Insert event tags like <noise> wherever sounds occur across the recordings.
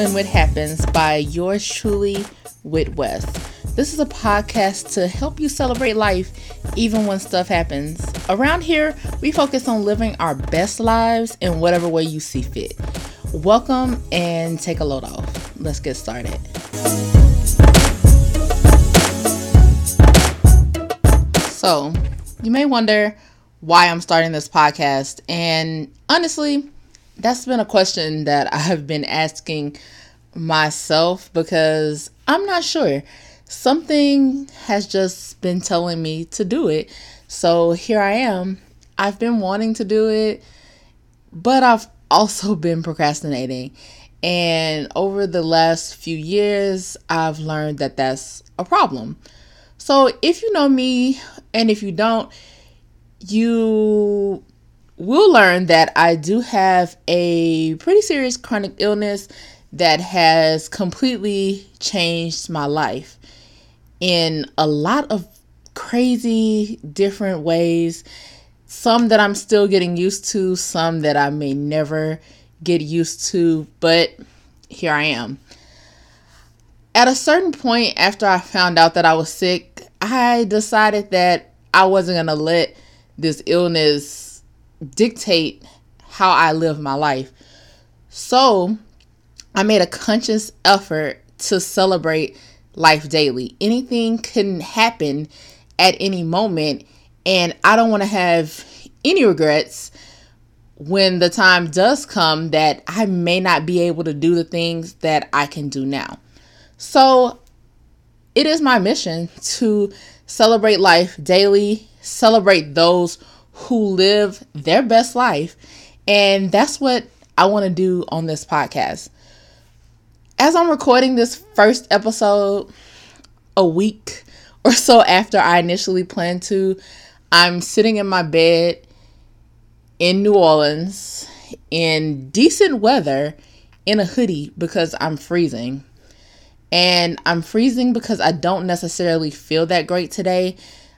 When Wit Happens by yours truly, Wit West. This is a podcast to help you celebrate life even when stuff happens. Around here, we focus on living our best lives in whatever way you see fit. Welcome and take a load off. Let's get started. So, you may wonder why I'm starting this podcast, and honestly, that's been a question that I've been asking myself because I'm not sure. Something has just been telling me to do it. So here I am. I've been wanting to do it, but I've also <laughs> been procrastinating. And over the last few years, I've learned that that's a problem. So if you know me, and if you don't, you will learn that I do have a pretty serious chronic illness that has completely changed my life in a lot of crazy different ways. Some that I'm still getting used to, some that I may never get used to, but here I am. At a certain point after I found out that I was sick, I decided that I wasn't going to let this illness dictate how I live my life. So I made a conscious effort to celebrate life daily. Anything can happen at any moment, and I don't want to have any regrets when the time does come that I may not be able to do the things that I can do now. So it is my mission to celebrate life daily, celebrate those who live their best life. And that's what I want to do on this podcast. As I'm recording this first episode a week <laughs> or so after I initially planned to, I'm sitting in my bed in New Orleans in decent weather in a hoodie because I'm freezing. And I'm freezing because I don't necessarily feel that great today.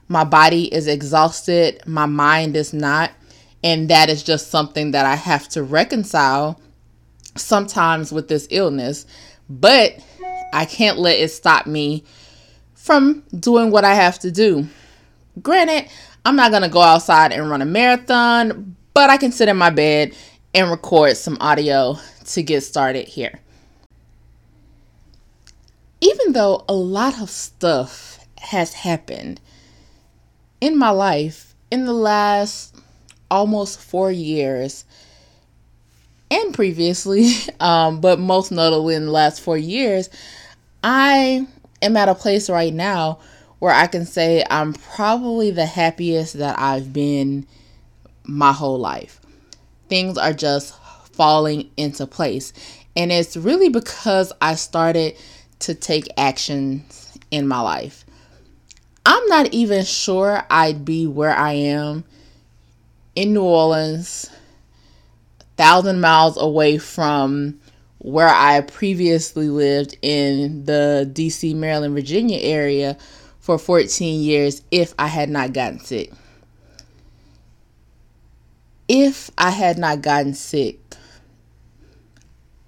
My body is exhausted, my mind is not. And that is just something that I have to reconcile sometimes with this illness. But I can't let it stop me from doing what I have to do. Granted, I'm not going to go outside and run a marathon, but I can sit in my bed and record some audio to get started here. Even though a lot of stuff has happened in my life in the last almost four years and previously, <laughs> um, but most notably in the last four years, I am at a place right now where I can say I'm probably the happiest that I've been my whole life. Things are just falling into place. And it's really because I started to take actions in my life. I'm not even sure I'd be where I am in New Orleans, thousand miles away from where I previously lived in the DC, Maryland, Virginia area for 14 years if I had not gotten sick. If I had not gotten sick,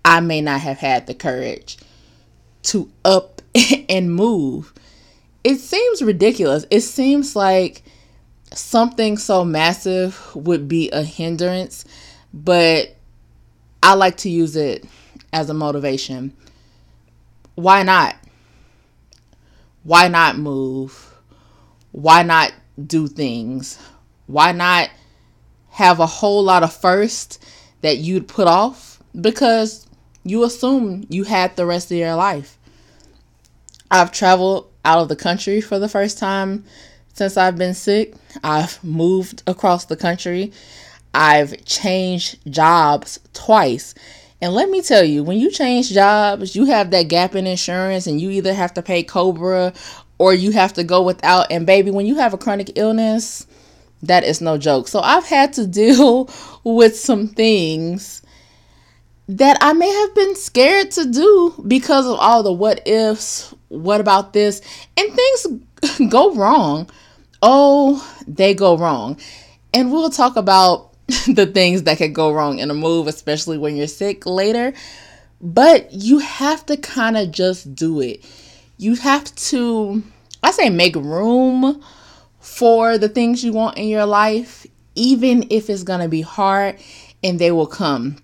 I may not have had the courage to up <laughs> and move it seems ridiculous. It seems like something so massive would be a hindrance, but I like to use it as a motivation. Why not? Why not move? Why not do things? Why not have a whole lot of first that you'd put off because you assume you had the rest of your life? I've traveled out of the country for the first time since I've been sick. I've moved across the country. I've changed jobs twice. And let me tell you, when you change jobs, you have that gap in insurance and you either have to pay COBRA or you have to go without. And baby, when you have a chronic illness, that is no joke. So I've had to <laughs> deal with some things that I may have been scared to do because of all the what ifs, what about this, and things <laughs> go wrong. Oh, they go wrong. And we'll talk about <laughs> the things that could go wrong in a move, especially when you're sick later. But you have to kind of just do it. You have to, I say, make room for the things you want in your life, even if it's going to be hard and they will come.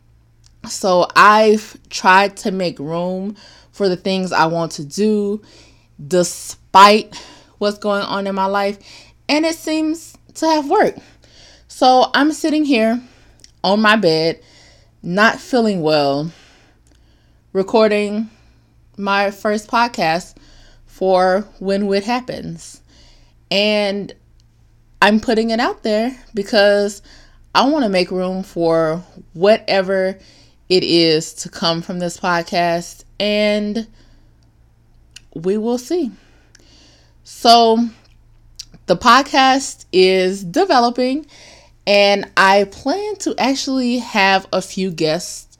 So I've tried to make room for the things I want to do despite what's going on in my life, and it seems to have worked. So I'm sitting here on my bed, not feeling well, recording my first podcast for When Wit Happens. And I'm putting it out there because I want to make room for whatever it is to come from this podcast, and we will see. So, the podcast is developing, and I plan to actually have a few guests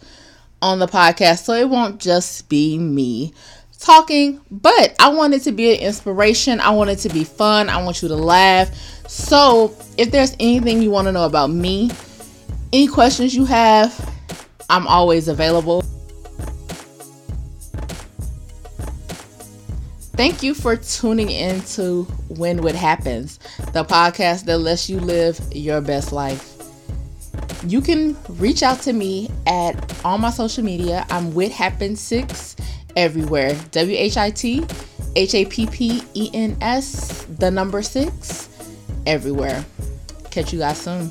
on the podcast, so it won't just be me talking, but I want it to be an inspiration. I want it to be fun. I want you to laugh. So, if there's anything you want to know about me, any questions you have, I'm always available. Thank you for tuning in to When Wit Happens, the podcast that lets you live your best life. You can reach out to me at all my social media. I'm Wit Happens 6 everywhere. W H I T H A P P E N S, the number 6 everywhere. Catch you guys soon.